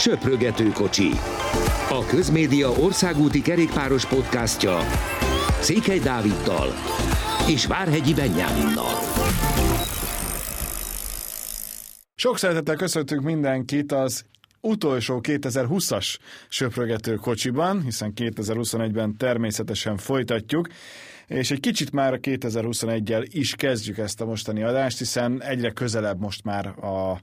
Söprögető kocsi. A Közmédia országúti kerékpáros podcastja Székely Dáviddal és Várhegyi Benyáminnal. Sok szeretettel köszöntünk mindenkit az utolsó 2020-as söprögető kocsiban, hiszen 2021-ben természetesen folytatjuk, és egy kicsit már a 2021-el is kezdjük ezt a mostani adást, hiszen egyre közelebb most már a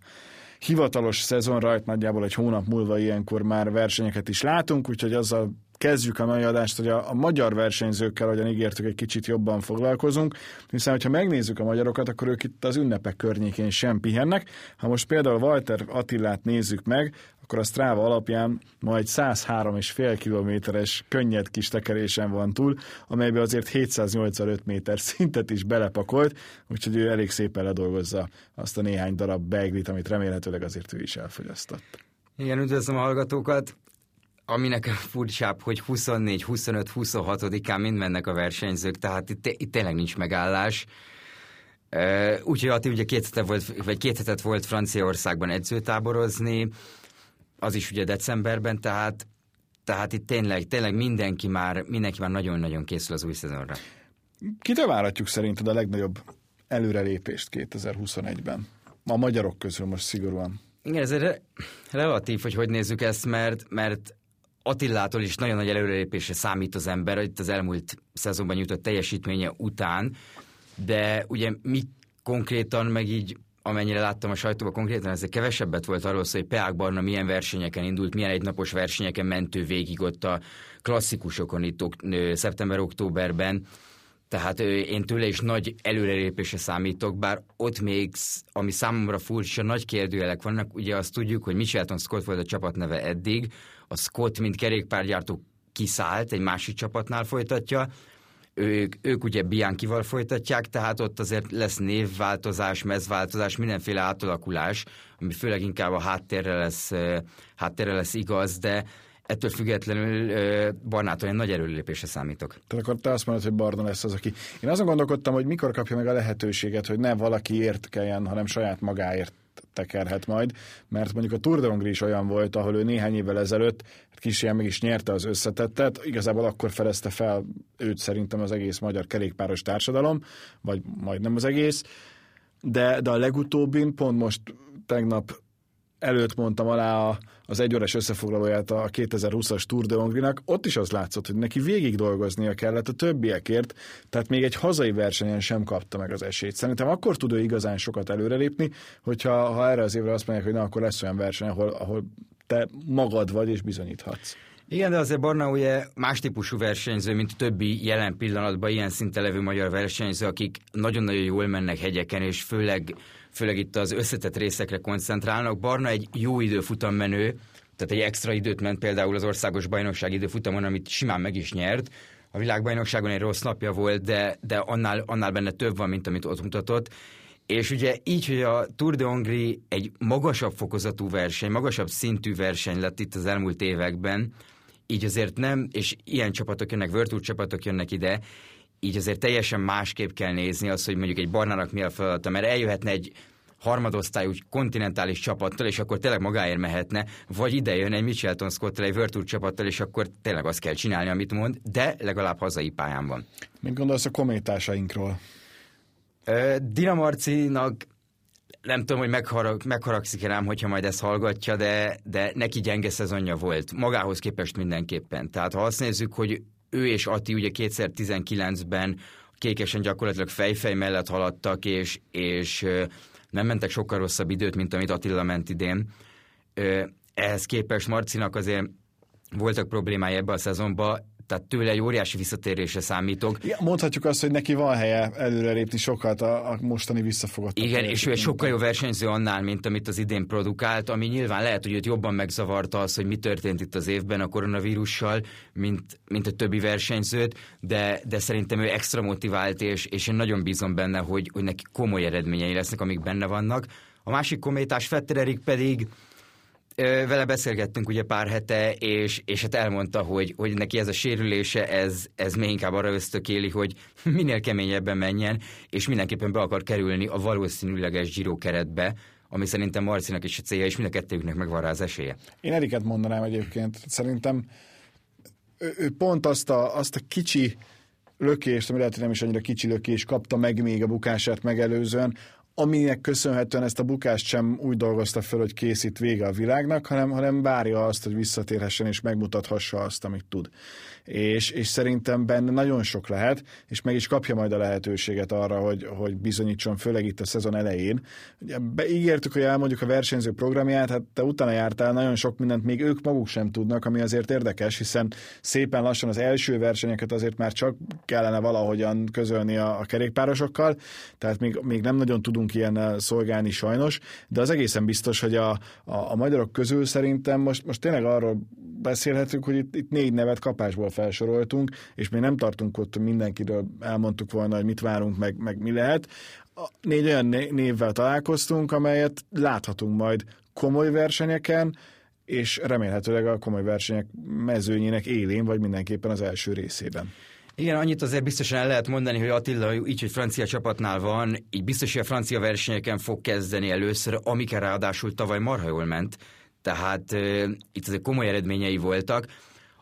hivatalos szezonra, nagyjából egy hónap múlva ilyenkor már versenyeket is látunk, úgyhogy azzal kezdjük a mai adást, hogy a, a magyar versenyzőkkel, ahogyan ígértük, egy kicsit jobban foglalkozunk, hiszen ha megnézzük a magyarokat, akkor ők itt az ünnepek környékén sem pihennek. Ha most például Walter Attillát nézzük meg, akkor a Strava alapján majd 103,5 kilométeres könnyed kis tekerésen van túl, amelybe azért 785 méter szintet is belepakolt, úgyhogy ő elég szépen ledolgozza azt a néhány darab beiglit, amit remélhetőleg azért ő is elfogyasztott. Igen, üdvözlöm a hallgatókat! Ami nekem furcsább, hogy 24, 25, 26-án mind mennek a versenyzők, tehát itt, itt tényleg nincs megállás. Úgyhogy Ati ugye két hetet volt, vagy két hetet volt Franciaországban edzőtáborozni, az is ugye decemberben, tehát, tehát itt tényleg, tényleg mindenki már, mindenki már nagyon-nagyon készül az új szezonra. Kitől várhatjuk szerinted a legnagyobb előrelépést 2021-ben? A magyarok közül most szigorúan. Igen, ez re- relatív, hogy hogy nézzük ezt, mert, mert Attillától is nagyon nagy előrelépésre számít az ember, itt az elmúlt szezonban nyújtott teljesítménye után, de ugye mi konkrétan meg így amennyire láttam a sajtóban konkrétan, ez kevesebbet volt arról szó, hogy Peák Barna milyen versenyeken indult, milyen egynapos versenyeken mentő végig ott a klasszikusokon itt szeptember-októberben. Tehát én tőle is nagy előrelépésre számítok, bár ott még, ami számomra furcsa, nagy kérdőjelek vannak, ugye azt tudjuk, hogy Michelton Scott volt a csapatneve eddig, a Scott, mint kerékpárgyártó kiszállt, egy másik csapatnál folytatja, ők, ők ugye Bianchival folytatják, tehát ott azért lesz névváltozás, mezváltozás, mindenféle átalakulás, ami főleg inkább a háttérre lesz, háttérre lesz igaz, de ettől függetlenül Barnától egy nagy erőlépésre számítok. Tehát akkor te azt mondod, hogy Barna lesz az, aki... Én azon gondolkodtam, hogy mikor kapja meg a lehetőséget, hogy ne valaki ért kelljen, hanem saját magáért tekerhet majd, mert mondjuk a Tour de Hongrie is olyan volt, ahol ő néhány évvel ezelőtt kis meg is nyerte az összetettet, igazából akkor felezte fel őt szerintem az egész magyar kerékpáros társadalom, vagy majdnem az egész, de, de a legutóbbin pont most tegnap előtt mondtam alá a, az egyórás összefoglalóját a 2020-as Tour de Hongrinak, ott is az látszott, hogy neki végig dolgoznia kellett a többiekért, tehát még egy hazai versenyen sem kapta meg az esélyt. Szerintem akkor tud ő igazán sokat előrelépni, hogyha ha erre az évre azt mondják, hogy na, akkor lesz olyan verseny, ahol, ahol te magad vagy és bizonyíthatsz. Igen, de azért Barna ugye más típusú versenyző, mint a többi jelen pillanatban ilyen szinten levő magyar versenyző, akik nagyon-nagyon jól mennek hegyeken, és főleg főleg itt az összetett részekre koncentrálnak. Barna egy jó időfutam menő, tehát egy extra időt ment például az országos bajnokság időfutamon, amit simán meg is nyert. A világbajnokságon egy rossz napja volt, de, de annál, annál benne több van, mint amit ott mutatott. És ugye így, hogy a Tour de Hongrie egy magasabb fokozatú verseny, magasabb szintű verseny lett itt az elmúlt években, így azért nem, és ilyen csapatok jönnek, Tour csapatok jönnek ide, így azért teljesen másképp kell nézni az, hogy mondjuk egy Barnának mi a feladata, mert eljöhetne egy harmadosztályú kontinentális csapattal, és akkor tényleg magáért mehetne, vagy ide jön egy Michelton Scott egy Virtual csapattal, és akkor tényleg azt kell csinálni, amit mond, de legalább hazai pályán van. Mit gondolsz a kométásainkról? Dina Marcinak nem tudom, hogy megharag, megharagszik rám, hogyha majd ezt hallgatja, de, de neki gyenge szezonja volt. Magához képest mindenképpen. Tehát ha azt nézzük, hogy ő és Ati ugye 2019-ben kékesen gyakorlatilag fejfej mellett haladtak, és, és nem mentek sokkal rosszabb időt, mint amit Attila ment idén. Ehhez képest Marcinak azért voltak problémái ebbe a szezonban, tehát tőle egy óriási visszatérésre számítok. Ja, mondhatjuk azt, hogy neki van helye előrelépni sokat a, a mostani visszafogott. Igen, és ő egy sokkal jó versenyző annál, mint amit az idén produkált, ami nyilván lehet, hogy őt jobban megzavarta az, hogy mi történt itt az évben a koronavírussal, mint, mint a többi versenyzőt, de, de szerintem ő extra motivált, és, és én nagyon bízom benne, hogy, hogy neki komoly eredményei lesznek, amik benne vannak. A másik kométás Fettererik pedig vele beszélgettünk ugye pár hete, és, és hát elmondta, hogy, hogy neki ez a sérülése, ez, ez még inkább arra ösztökéli, hogy minél keményebben menjen, és mindenképpen be akar kerülni a valószínűleges Giro keretbe, ami szerintem Marcinak is a célja, és mind a kettőjüknek megvan rá az esélye. Én Eriket mondanám egyébként. Szerintem ő, ő pont azt a, azt a kicsi lökést, ami lehet, hogy nem is annyira kicsi lökés, kapta meg még a bukását megelőzően, aminek köszönhetően ezt a bukást sem úgy dolgozta fel, hogy készít vége a világnak, hanem, hanem várja azt, hogy visszatérhessen és megmutathassa azt, amit tud. És, és szerintem benne nagyon sok lehet, és meg is kapja majd a lehetőséget arra, hogy, hogy bizonyítson, főleg itt a szezon elején. Ugye beígértük, hogy elmondjuk a versenyző programját, hát te utána jártál, nagyon sok mindent még ők maguk sem tudnak, ami azért érdekes, hiszen szépen lassan az első versenyeket azért már csak kellene valahogyan közölni a, a kerékpárosokkal, tehát még, még nem nagyon tudunk tudunk ilyen szolgálni sajnos, de az egészen biztos, hogy a, a, a magyarok közül szerintem most, most tényleg arról beszélhetünk, hogy itt, itt négy nevet kapásból felsoroltunk, és még nem tartunk ott mindenkiről, elmondtuk volna, hogy mit várunk, meg, meg mi lehet. Négy olyan névvel találkoztunk, amelyet láthatunk majd komoly versenyeken, és remélhetőleg a komoly versenyek mezőnyének élén, vagy mindenképpen az első részében. Igen, annyit azért biztosan el lehet mondani, hogy Attila így, hogy francia csapatnál van, így biztos, hogy a francia versenyeken fog kezdeni először, amikkel ráadásul tavaly marha jól ment, tehát uh, itt azért komoly eredményei voltak.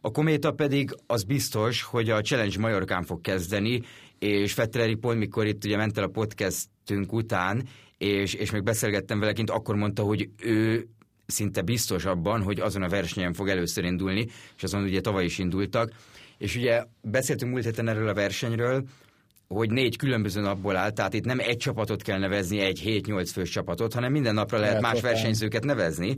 A Kométa pedig az biztos, hogy a Challenge Majorkán fog kezdeni, és Fetteleri pont, mikor itt ugye ment el a podcastünk után, és, és még beszélgettem vele kint, akkor mondta, hogy ő szinte biztos abban, hogy azon a versenyen fog először indulni, és azon ugye tavaly is indultak, és ugye beszéltünk múlt héten erről a versenyről, hogy négy különböző napból áll, tehát itt nem egy csapatot kell nevezni, egy 7-8 fős csapatot, hanem minden napra lehet, lehet más versenyzőket nevezni.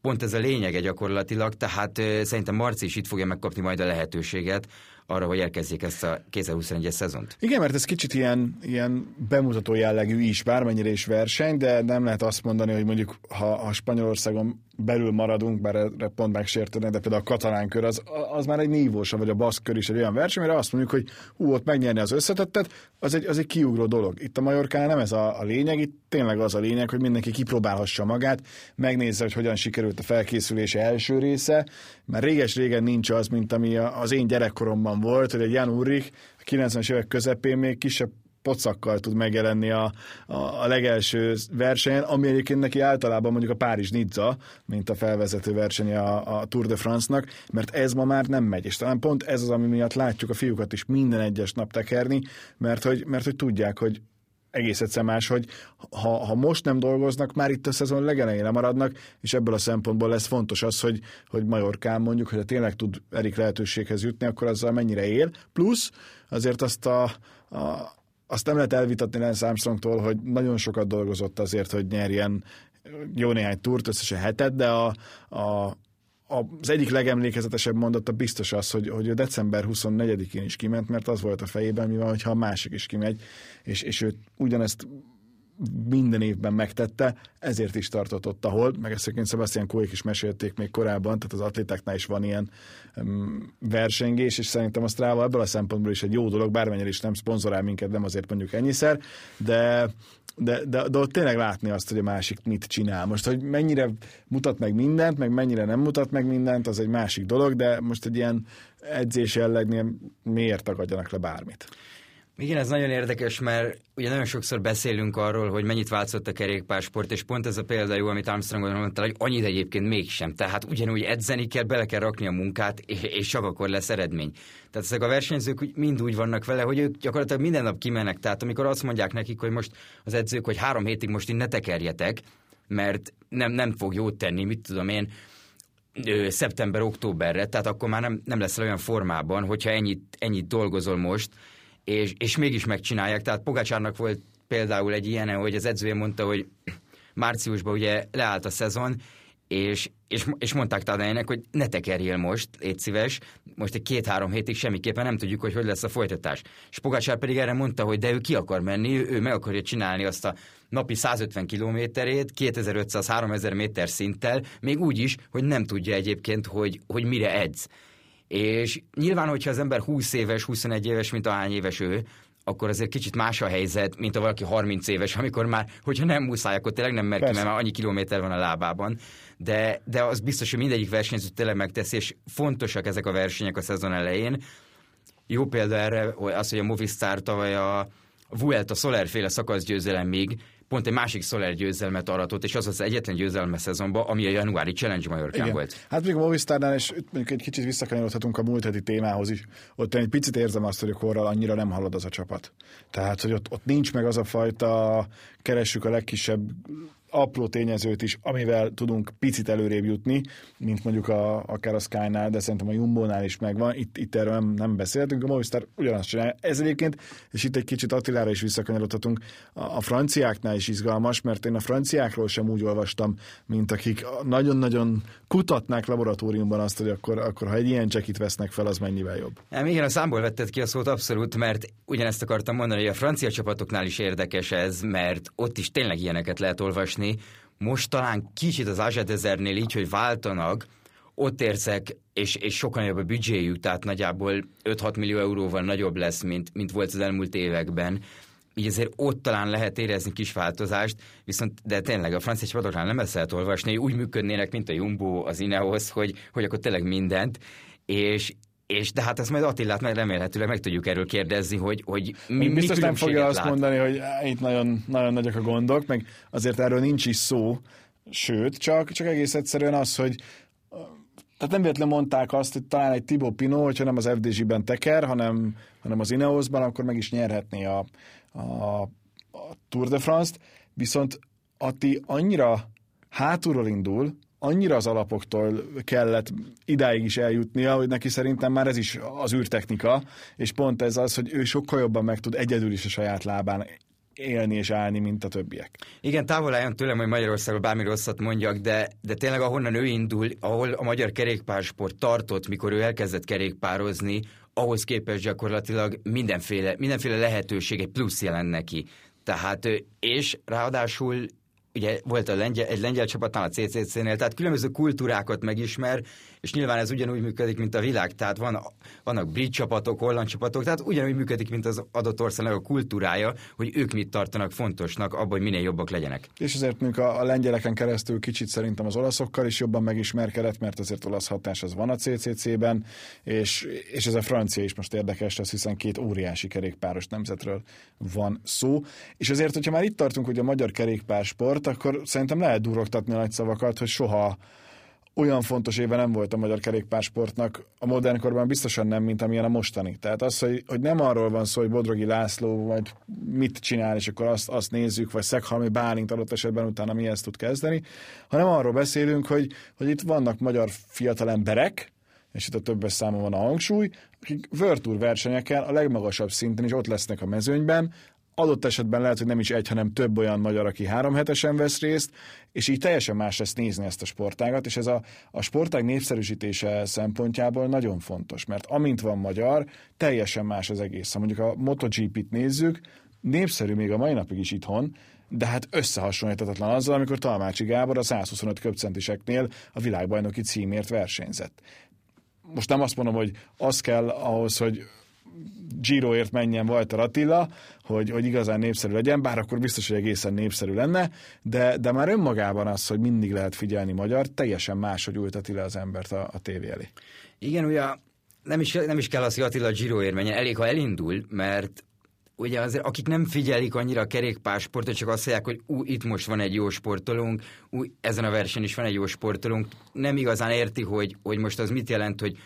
Pont ez a lényege gyakorlatilag, tehát szerintem Marci is itt fogja megkapni majd a lehetőséget arra, hogy elkezdjék ezt a 2021-es szezont. Igen, mert ez kicsit ilyen, ilyen bemutató jellegű is, bármennyire is verseny, de nem lehet azt mondani, hogy mondjuk ha, a Spanyolországon belül maradunk, bár erre pont megsértene, de például a katalán kör az, az már egy nívósabb, vagy a baszk kör is egy olyan verseny, mert azt mondjuk, hogy hú, ott megnyerni az összetettet, az egy, az egy kiugró dolog. Itt a Majorkán nem ez a, a lényeg, itt tényleg az a lényeg, hogy mindenki kipróbálhassa magát, megnézze, hogy hogyan sikerült a felkészülése első része, mert réges-régen nincs az, mint ami az én gyerekkoromban volt, hogy egy Jan Ulrich a 90-es évek közepén még kisebb pocakkal tud megjelenni a, a, a legelső versenyen, ami egyébként neki általában mondjuk a Párizs-Nizza, mint a felvezető verseny a, a Tour de France-nak, mert ez ma már nem megy, és talán pont ez az, ami miatt látjuk a fiúkat is minden egyes nap tekerni, mert hogy, mert hogy tudják, hogy egész egyszer más, hogy ha, ha most nem dolgoznak, már itt a szezon legelején lemaradnak, és ebből a szempontból lesz fontos az, hogy, hogy Majorkán mondjuk, hogy tényleg tud Erik lehetőséghez jutni, akkor azzal mennyire él. Plusz azért azt a, a azt nem lehet elvitatni Lance Armstrongtól, hogy nagyon sokat dolgozott azért, hogy nyerjen jó néhány túrt, összesen hetet, de a, a, az egyik legemlékezetesebb mondata biztos az, hogy, hogy a december 24-én is kiment, mert az volt a fejében, mi van, hogyha a másik is kimegy, és, és ő ugyanezt minden évben megtette, ezért is tartott ott, ahol, meg ezt egyébként Sebastian Koik is mesélték még korábban, tehát az atlétáknál is van ilyen um, versengés, és szerintem a Strava ebből a szempontból is egy jó dolog, bármennyire is nem szponzorál minket, nem azért mondjuk ennyiszer, de, de, de, de ott tényleg látni azt, hogy a másik mit csinál. Most, hogy mennyire mutat meg mindent, meg mennyire nem mutat meg mindent, az egy másik dolog, de most egy ilyen edzés jellegnél miért tagadjanak le bármit? Igen, ez nagyon érdekes, mert ugye nagyon sokszor beszélünk arról, hogy mennyit változott a kerékpársport, és pont ez a példa jó, amit Armstrongon mondta, hogy annyit egyébként mégsem. Tehát ugyanúgy edzeni kell, bele kell rakni a munkát, és csak akkor lesz eredmény. Tehát ezek a versenyzők mind úgy vannak vele, hogy ők gyakorlatilag minden nap kimennek. Tehát amikor azt mondják nekik, hogy most az edzők, hogy három hétig most így ne tekerjetek, mert nem, nem fog jót tenni, mit tudom én, szeptember-októberre, tehát akkor már nem, nem lesz olyan formában, hogyha ennyit, ennyit dolgozol most, és, és mégis megcsinálják. Tehát Pogácsárnak volt például egy ilyen, hogy az edzője mondta, hogy márciusban ugye leállt a szezon, és, és, és mondták Tadejnek, hogy ne tekerjél most, légy szíves, most egy két-három hétig semmiképpen nem tudjuk, hogy hogy lesz a folytatás. És Pogácsár pedig erre mondta, hogy de ő ki akar menni, ő, meg akarja csinálni azt a napi 150 kilométerét, 2500-3000 méter szinttel, még úgy is, hogy nem tudja egyébként, hogy, hogy mire edz. És nyilván, hogyha az ember 20 éves, 21 éves, mint ahány éves ő, akkor azért kicsit más a helyzet, mint a valaki 30 éves, amikor már, hogyha nem muszáj, akkor tényleg nem mer ki, mert már annyi kilométer van a lábában. De, de az biztos, hogy mindegyik versenyző tényleg megteszi, és fontosak ezek a versenyek a szezon elején. Jó példa erre az, hogy a Movistar tavaly a Vuelta Soler féle szakaszgyőzelem még pont egy másik Soler győzelmet aratott, és az az egyetlen győzelme szezonban, ami a januári Challenge Majorkán volt. Hát még a Movistarnál, és mondjuk egy kicsit visszakanyarodhatunk a múlt heti témához is, ott egy picit érzem azt, hogy a korral annyira nem halad az a csapat. Tehát, hogy ott, ott nincs meg az a fajta, keressük a legkisebb apró tényezőt is, amivel tudunk picit előrébb jutni, mint mondjuk a, akár a Sky-nál, de szerintem a Jumbo-nál is megvan. Itt, itt erről nem, nem beszéltünk, a Movistar ugyanazt csinálja. Ez egyébként, és itt egy kicsit Attilára is visszakanyarodhatunk, a, a franciáknál is izgalmas, mert én a franciákról sem úgy olvastam, mint akik nagyon-nagyon kutatnák laboratóriumban azt, hogy akkor, akkor ha egy ilyen csekit vesznek fel, az mennyivel jobb. Nem, igen, a számból vetted ki a szót abszolút, mert ugyanezt akartam mondani, hogy a francia csapatoknál is érdekes ez, mert ott is tényleg ilyeneket lehet olvasni, olvasni. Most talán kicsit az Azsadezernél így, hogy váltanak, ott érzek, és, és sokkal nagyobb a büdzséjük, tehát nagyjából 5-6 millió euróval nagyobb lesz, mint, mint volt az elmúlt években. Így azért ott talán lehet érezni kis változást, viszont de tényleg a francia csapatoknál nem ezt lehet olvasni, úgy működnének, mint a Jumbo, az Ineos, hogy, hogy akkor tényleg mindent, és és de hát ezt majd Attilát meg remélhetőleg meg tudjuk erről kérdezni, hogy, hogy mi, Biztos mi nem fogja azt lát. mondani, hogy itt nagyon, nagyon nagyok a gondok, meg azért erről nincs is szó, sőt, csak, csak egész egyszerűen az, hogy tehát nem véletlenül mondták azt, hogy talán egy Thibaut Pinot, hogyha nem az FDZ-ben teker, hanem, hanem az Ineosban, akkor meg is nyerhetné a, a, a Tour de France-t, viszont Atti annyira hátulról indul, annyira az alapoktól kellett idáig is eljutnia, hogy neki szerintem már ez is az űrtechnika, és pont ez az, hogy ő sokkal jobban meg tud egyedül is a saját lábán élni és állni, mint a többiek. Igen, távol álljon tőlem, hogy Magyarországról bármi rosszat mondjak, de, de tényleg ahonnan ő indul, ahol a magyar kerékpársport tartott, mikor ő elkezdett kerékpározni, ahhoz képest gyakorlatilag mindenféle, mindenféle lehetőség egy plusz jelent neki. Tehát, és ráadásul ugye volt a lengyel, egy lengyel csapatnál a CCC-nél, tehát különböző kultúrákat megismer, és nyilván ez ugyanúgy működik, mint a világ, tehát van, vannak brit csapatok, holland csapatok, tehát ugyanúgy működik, mint az adott országnak a kultúrája, hogy ők mit tartanak fontosnak abban, hogy minél jobbak legyenek. És azért mondjuk a, a lengyeleken keresztül kicsit szerintem az olaszokkal is jobban megismerkedett, mert azért olasz hatás az van a CCC-ben, és, és ez a francia is most érdekes lesz, hiszen két óriási kerékpáros nemzetről van szó. És azért, hogyha már itt tartunk, hogy a magyar kerékpársport, akkor szerintem lehet durogtatni a nagy szavakat, hogy soha olyan fontos éve nem volt a magyar kerékpársportnak, a modern korban biztosan nem, mint amilyen a mostani. Tehát az, hogy, hogy nem arról van szó, hogy Bodrogi László vagy mit csinál, és akkor azt, azt nézzük, vagy Szeghalmi Bálint adott esetben utána mi ezt tud kezdeni, hanem arról beszélünk, hogy, hogy itt vannak magyar fiatal emberek, és itt a többes számon van a hangsúly, akik Virtual versenyeken a legmagasabb szinten is ott lesznek a mezőnyben, adott esetben lehet, hogy nem is egy, hanem több olyan magyar, aki három hetesen vesz részt, és így teljesen más lesz nézni ezt a sportágat, és ez a, a sportág népszerűsítése szempontjából nagyon fontos, mert amint van magyar, teljesen más az egész. Ha mondjuk a MotoGP-t nézzük, népszerű még a mai napig is itthon, de hát összehasonlíthatatlan azzal, amikor Talmácsi Gábor a 125 köpcentiseknél a világbajnoki címért versenyzett. Most nem azt mondom, hogy az kell ahhoz, hogy Giroért menjen Walter Attila, hogy, hogy igazán népszerű legyen, bár akkor biztos, hogy egészen népszerű lenne, de, de már önmagában az, hogy mindig lehet figyelni magyar, teljesen máshogy ülteti le az embert a, a tévé elé. Igen, ugye nem is, nem is kell az, hogy Attila Giroért menjen, elég, ha elindul, mert ugye azért, akik nem figyelik annyira a kerékpársportot, csak azt mondják, hogy ú, itt most van egy jó sportolónk, ú, ezen a versenyen is van egy jó sportolónk, nem igazán érti, hogy, hogy most az mit jelent, hogy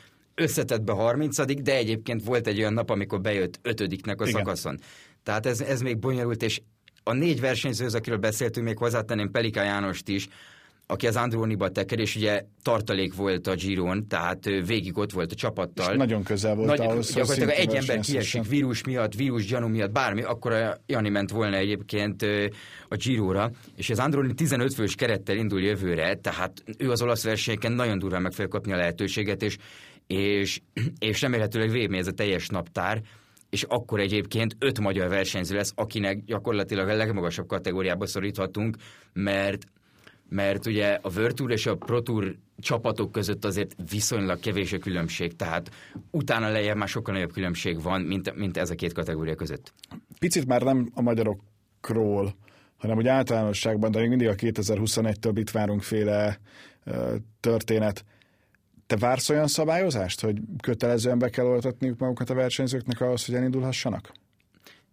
összetett be 30 de egyébként volt egy olyan nap, amikor bejött ötödiknek a Igen. szakaszon. Tehát ez, ez még bonyolult, és a négy versenyzőhöz, akiről beszéltünk, még hozzátenném Pelika Jánost is, aki az Andróniba teker, és ugye tartalék volt a Giron, tehát végig ott volt a csapattal. És nagyon közel volt Nagy, ahhoz, Gyakorlatilag egy ember kiesik vírus miatt, vírus gyanú miatt, bármi, akkor a Jani ment volna egyébként a Giróra, és az Androni 15 fős kerettel indul jövőre, tehát ő az olasz versenyeken nagyon durván meg fogja kapni a lehetőséget, és és, és remélhetőleg végig ez a teljes naptár, és akkor egyébként öt magyar versenyző lesz, akinek gyakorlatilag a legmagasabb kategóriába szoríthatunk, mert mert ugye a World Tour és a Pro Tour csapatok között azért viszonylag kevés a különbség, tehát utána lejjebb már sokkal nagyobb különbség van, mint, mint ez a két kategória között. Picit már nem a magyarokról, hanem úgy általánosságban, de még mindig a 2021-től itt várunk féle történet te vársz olyan szabályozást, hogy kötelezően be kell oltatniuk magukat a versenyzőknek ahhoz, hogy elindulhassanak?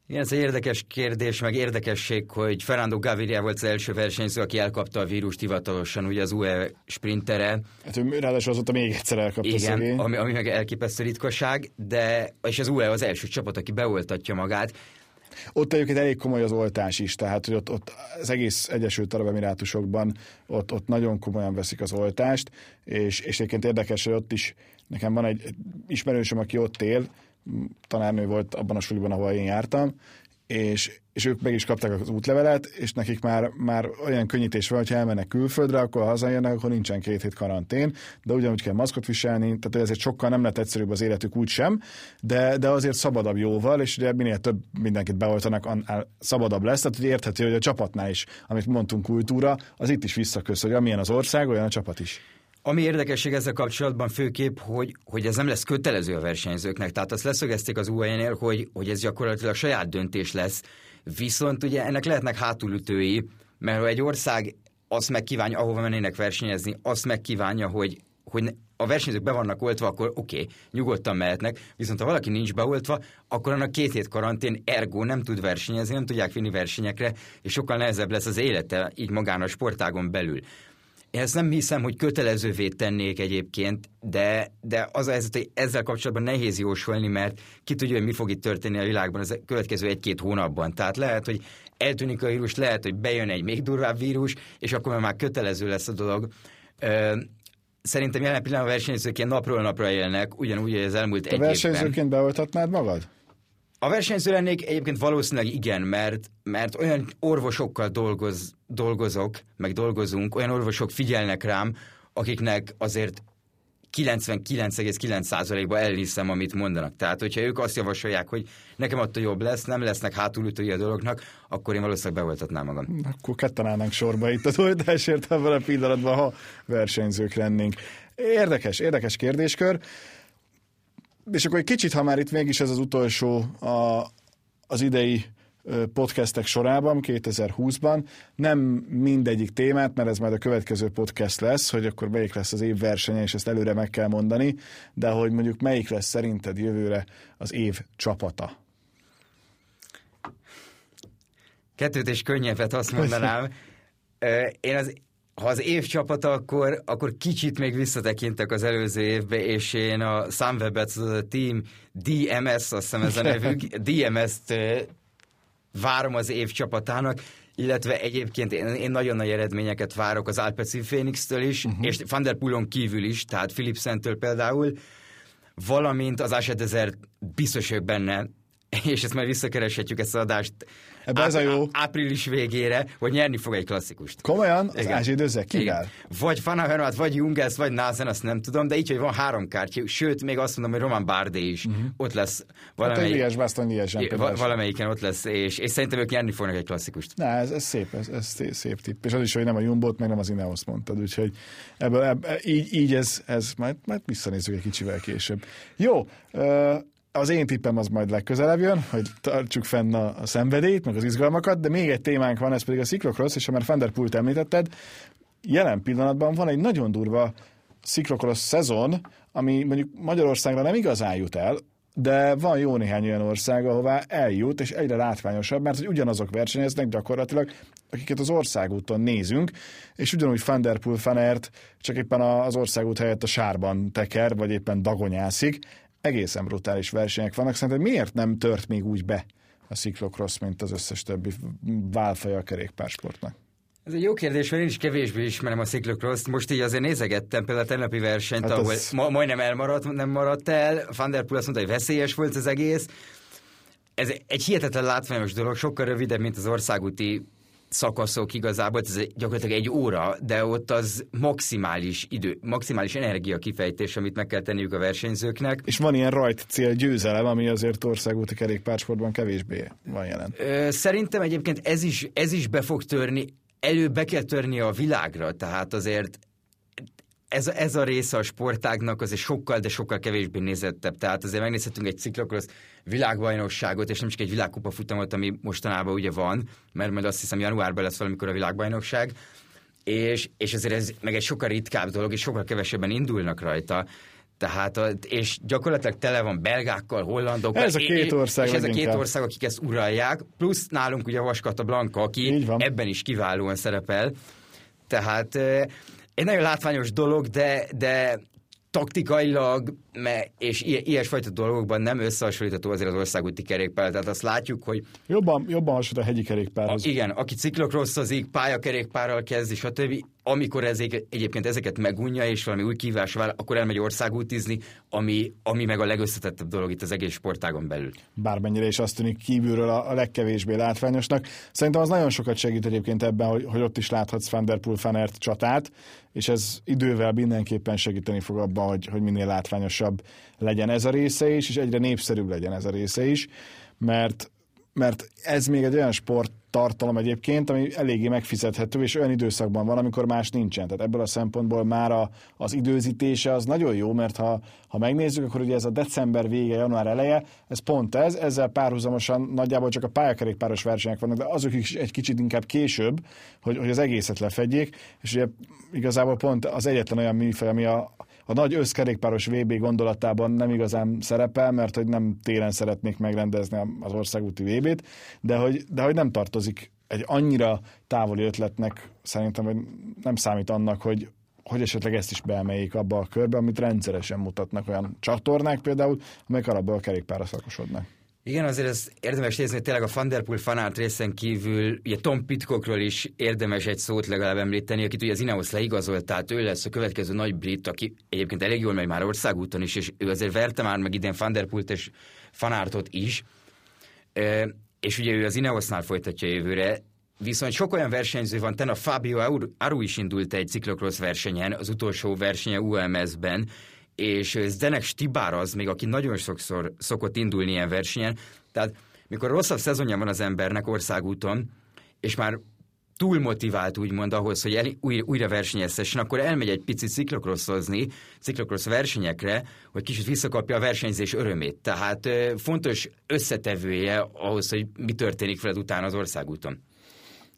Igen, ez egy érdekes kérdés, meg érdekesség, hogy Fernando Gaviria volt az első versenyző, aki elkapta a vírust hivatalosan, ugye az UE sprintere. Hát ő ráadásul azóta még egyszer elkapta Igen, ami, ami meg elképesztő ritkaság, de és az UE az első csapat, aki beoltatja magát. Ott egyébként elég komoly az oltás is, tehát hogy ott, ott az egész Egyesült Arab Emirátusokban ott, ott nagyon komolyan veszik az oltást, és, és egyébként érdekes, hogy ott is nekem van egy ismerősöm, aki ott él, tanárnő volt abban a suliban, ahol én jártam, és, és ők meg is kapták az útlevelet, és nekik már, már olyan könnyítés van, hogy elmennek külföldre, akkor ha hazajönnek, akkor nincsen két hét karantén, de ugyanúgy kell maszkot viselni, tehát ezért sokkal nem lett egyszerűbb az életük úgy sem, de, de azért szabadabb jóval, és ugye minél több mindenkit beoltanak, annál szabadabb lesz, tehát hogy érthető, hogy a csapatnál is, amit mondtunk kultúra, az itt is visszakösz, hogy amilyen az ország, olyan a csapat is. Ami érdekesség ezzel kapcsolatban főképp, hogy, hogy ez nem lesz kötelező a versenyzőknek. Tehát azt leszögezték az UAE-nél, hogy, hogy ez gyakorlatilag saját döntés lesz. Viszont ugye ennek lehetnek hátulütői, mert ha egy ország azt megkívánja, ahova mennének versenyezni, azt megkívánja, hogy, hogy a versenyzők be vannak oltva, akkor oké, okay, nyugodtan mehetnek, viszont ha valaki nincs beoltva, akkor annak két hét karantén ergo nem tud versenyezni, nem tudják vinni versenyekre, és sokkal nehezebb lesz az élete így magán a sportágon belül. Ezt nem hiszem, hogy kötelezővé tennék egyébként, de, de az a helyzet, hogy ezzel kapcsolatban nehéz jósolni, mert ki tudja, hogy mi fog itt történni a világban az következő egy-két hónapban. Tehát lehet, hogy eltűnik a vírus, lehet, hogy bejön egy még durvább vírus, és akkor már kötelező lesz a dolog. Szerintem jelen pillanatban a versenyzők ilyen napról napra élnek, ugyanúgy, hogy az elmúlt Te egy versenyzőként évben. beoltatnád magad? A versenyző lennék egyébként valószínűleg igen, mert, mert olyan orvosokkal dolgoz, dolgozok, meg dolgozunk, olyan orvosok figyelnek rám, akiknek azért 99,9%-ban elhiszem, amit mondanak. Tehát, hogyha ők azt javasolják, hogy nekem attól jobb lesz, nem lesznek hátulütői a dolognak, akkor én valószínűleg beoltatnám magam. Akkor ketten állnánk sorba itt az oltásért abban a pillanatban, ha versenyzők lennénk. Érdekes, érdekes kérdéskör és akkor egy kicsit, ha már itt mégis ez az utolsó a, az idei podcastek sorában, 2020-ban. Nem mindegyik témát, mert ez majd a következő podcast lesz, hogy akkor melyik lesz az év versenye, és ezt előre meg kell mondani, de hogy mondjuk melyik lesz szerinted jövőre az év csapata? Kettőt és könnyebbet azt mondanám. Én az ha az év csapata, akkor, akkor kicsit még visszatekintek az előző évbe, és én a Sunweb-et, a Team DMS, azt hiszem ez a nevük, DMS-t várom az év csapatának, illetve egyébként én, én nagyon nagy eredményeket várok az Alpecin Phoenix-től is, uh-huh. és Van der Poolon kívül is, tehát Philipsen-től például, valamint az Aset biztos vagyok benne, és ezt már visszakereshetjük ezt az adást Ebbe ez a jó. április végére, hogy nyerni fog egy klasszikust. Komolyan? Az ázsidőzek kivel? Vagy Fanahermat, vagy Jungels, vagy Názen, azt nem tudom, de így, hogy van három kártya, sőt, még azt mondom, hogy Roman Bardé is uh-huh. ott lesz. Valamelyik, hát Baston valamelyiken ott lesz, és, és szerintem ők nyerni fognak egy klasszikust. Na, ez, ez szép, ez, ez szép tipp. És az is, hogy nem a Jumbot, meg nem az Ineos mondtad, úgyhogy ebből, ebből, így, így ez, ez majd, majd visszanézzük egy kicsivel később. Jó, uh, az én tippem az majd legközelebb jön, hogy tartsuk fenn a, a szenvedélyt, meg az izgalmakat, de még egy témánk van, ez pedig a Cyclocross, és ha már Fender Pult említetted, jelen pillanatban van egy nagyon durva Cyclocross szezon, ami mondjuk Magyarországra nem igazán jut el, de van jó néhány olyan ország, ahová eljut, és egyre látványosabb, mert hogy ugyanazok versenyeznek gyakorlatilag, akiket az országúton nézünk, és ugyanúgy Van Der Poel Fanert csak éppen az országút helyett a sárban teker, vagy éppen dagonyászik, egészen brutális versenyek vannak. Szerinted miért nem tört még úgy be a cyclocross, mint az összes többi válfaja a kerékpársportnak? Ez egy jó kérdés, mert én is kevésbé ismerem a cyclocross Most így azért nézegettem például a tegnapi versenyt, hát ahol az... ma, majdnem elmaradt, nem maradt el. Van der Poel azt mondta, hogy veszélyes volt az egész. Ez egy hihetetlen látványos dolog, sokkal rövidebb, mint az országúti szakaszok igazából, ez gyakorlatilag egy óra, de ott az maximális idő, maximális energia kifejtés, amit meg kell tenniük a versenyzőknek. És van ilyen rajt cél győzelem, ami azért országúti kerékpársportban kevésbé van jelen. Szerintem egyébként ez is, ez is be fog törni, előbb be kell törni a világra, tehát azért ez, ez a része a sportágnak azért sokkal, de sokkal kevésbé nézettebb. Tehát azért megnézhetünk egy ciklokrosz világbajnokságot, és nem csak egy világkupa futamot, ami mostanában ugye van, mert majd azt hiszem januárban lesz valamikor a világbajnokság, és, és azért ez meg egy sokkal ritkább dolog, és sokkal kevesebben indulnak rajta. Tehát, a, és gyakorlatilag tele van belgákkal, hollandokkal. Ez a két ország És ez a két leginkább. ország, akik ezt uralják, plusz nálunk ugye Vaskata Blanka, aki ebben is kiválóan szerepel. Tehát eh, egy nagyon látványos dolog, de, de taktikailag me- és ilyesfajta dolgokban nem összehasonlítható azért az országúti kerékpár. Tehát azt látjuk, hogy Jobban, jobban hasonlít a hegyi a, kerékpárhoz. igen, aki ciklokrosszozik, pályakerékpárral kezdi, stb. Amikor ezek, egyébként ezeket megunja, és valami új kívás vál, akkor elmegy országútizni, ami, ami meg a legösszetettebb dolog itt az egész sportágon belül. bármennyire is azt tűnik kívülről a, a legkevésbé látványosnak. Szerintem az nagyon sokat segít egyébként ebben, hogy, hogy ott is láthatsz Van der Poel Fanert csatát, és ez idővel mindenképpen segíteni fog abban, hogy, hogy minél látványosabb legyen ez a része is, és egyre népszerűbb legyen ez a része is, mert mert ez még egy olyan sporttartalom egyébként, ami eléggé megfizethető, és olyan időszakban van, amikor más nincsen. Tehát ebből a szempontból már a, az időzítése az nagyon jó, mert ha, ha megnézzük, akkor ugye ez a december vége, január eleje, ez pont ez, ezzel párhuzamosan nagyjából csak a pályakerékpáros versenyek vannak, de azok is egy kicsit inkább később, hogy, hogy az egészet lefedjék, és ugye igazából pont az egyetlen olyan műfaj, ami a, a nagy összkerékpáros VB gondolatában nem igazán szerepel, mert hogy nem télen szeretnék megrendezni az országúti VB-t, de hogy, de hogy nem tartozik egy annyira távoli ötletnek szerintem, hogy nem számít annak, hogy, hogy esetleg ezt is beemeljék abba a körbe, amit rendszeresen mutatnak olyan csatornák például, amelyek arabból a kerékpárra szakosodnak. Igen, azért ez érdemes nézni, hogy tényleg a Van der Poel fanált részen kívül, ugye Tom Pitcockról is érdemes egy szót legalább említeni, akit ugye az Ineos leigazolt, tehát ő lesz a következő nagy brit, aki egyébként elég jól megy már országúton is, és ő azért verte már meg idén Van der Poelt és Fanártot is, Ö, és ugye ő az Ineosnál folytatja jövőre, Viszont sok olyan versenyző van, ten a Fabio Aru- is indult egy ciklokrosz versenyen, az utolsó versenye UMS-ben, és Zdenek Stibár az még, aki nagyon sokszor szokott indulni ilyen versenyen. Tehát mikor rosszabb szezonja van az embernek országúton, és már túl motivált úgymond ahhoz, hogy el, új, újra versenyezhessen, akkor elmegy egy picit ciklokrosszozni, ciklokrossz versenyekre, hogy kicsit visszakapja a versenyzés örömét. Tehát fontos összetevője ahhoz, hogy mi történik veled utána az országúton.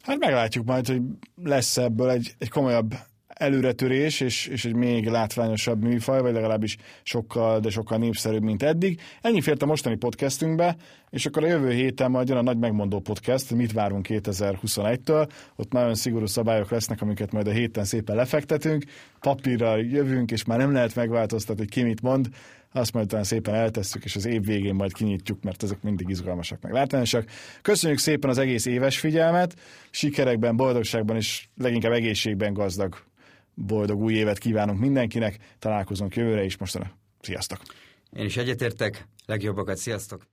Hát meglátjuk majd, hogy lesz ebből egy, egy komolyabb előretörés, és, és egy még látványosabb műfaj, vagy legalábbis sokkal, de sokkal népszerűbb, mint eddig. Ennyi fért a mostani podcastünkbe, és akkor a jövő héten majd jön a nagy megmondó podcast, mit várunk 2021-től. Ott nagyon szigorú szabályok lesznek, amiket majd a héten szépen lefektetünk. Papírral jövünk, és már nem lehet megváltoztatni, ki mit mond. Azt majd talán szépen eltesszük, és az év végén majd kinyitjuk, mert ezek mindig izgalmasak, meg látványosak. Köszönjük szépen az egész éves figyelmet, sikerekben, boldogságban és leginkább egészségben gazdag boldog új évet kívánunk mindenkinek, találkozunk jövőre is, mostanra. Sziasztok! Én is egyetértek, legjobbakat, sziasztok!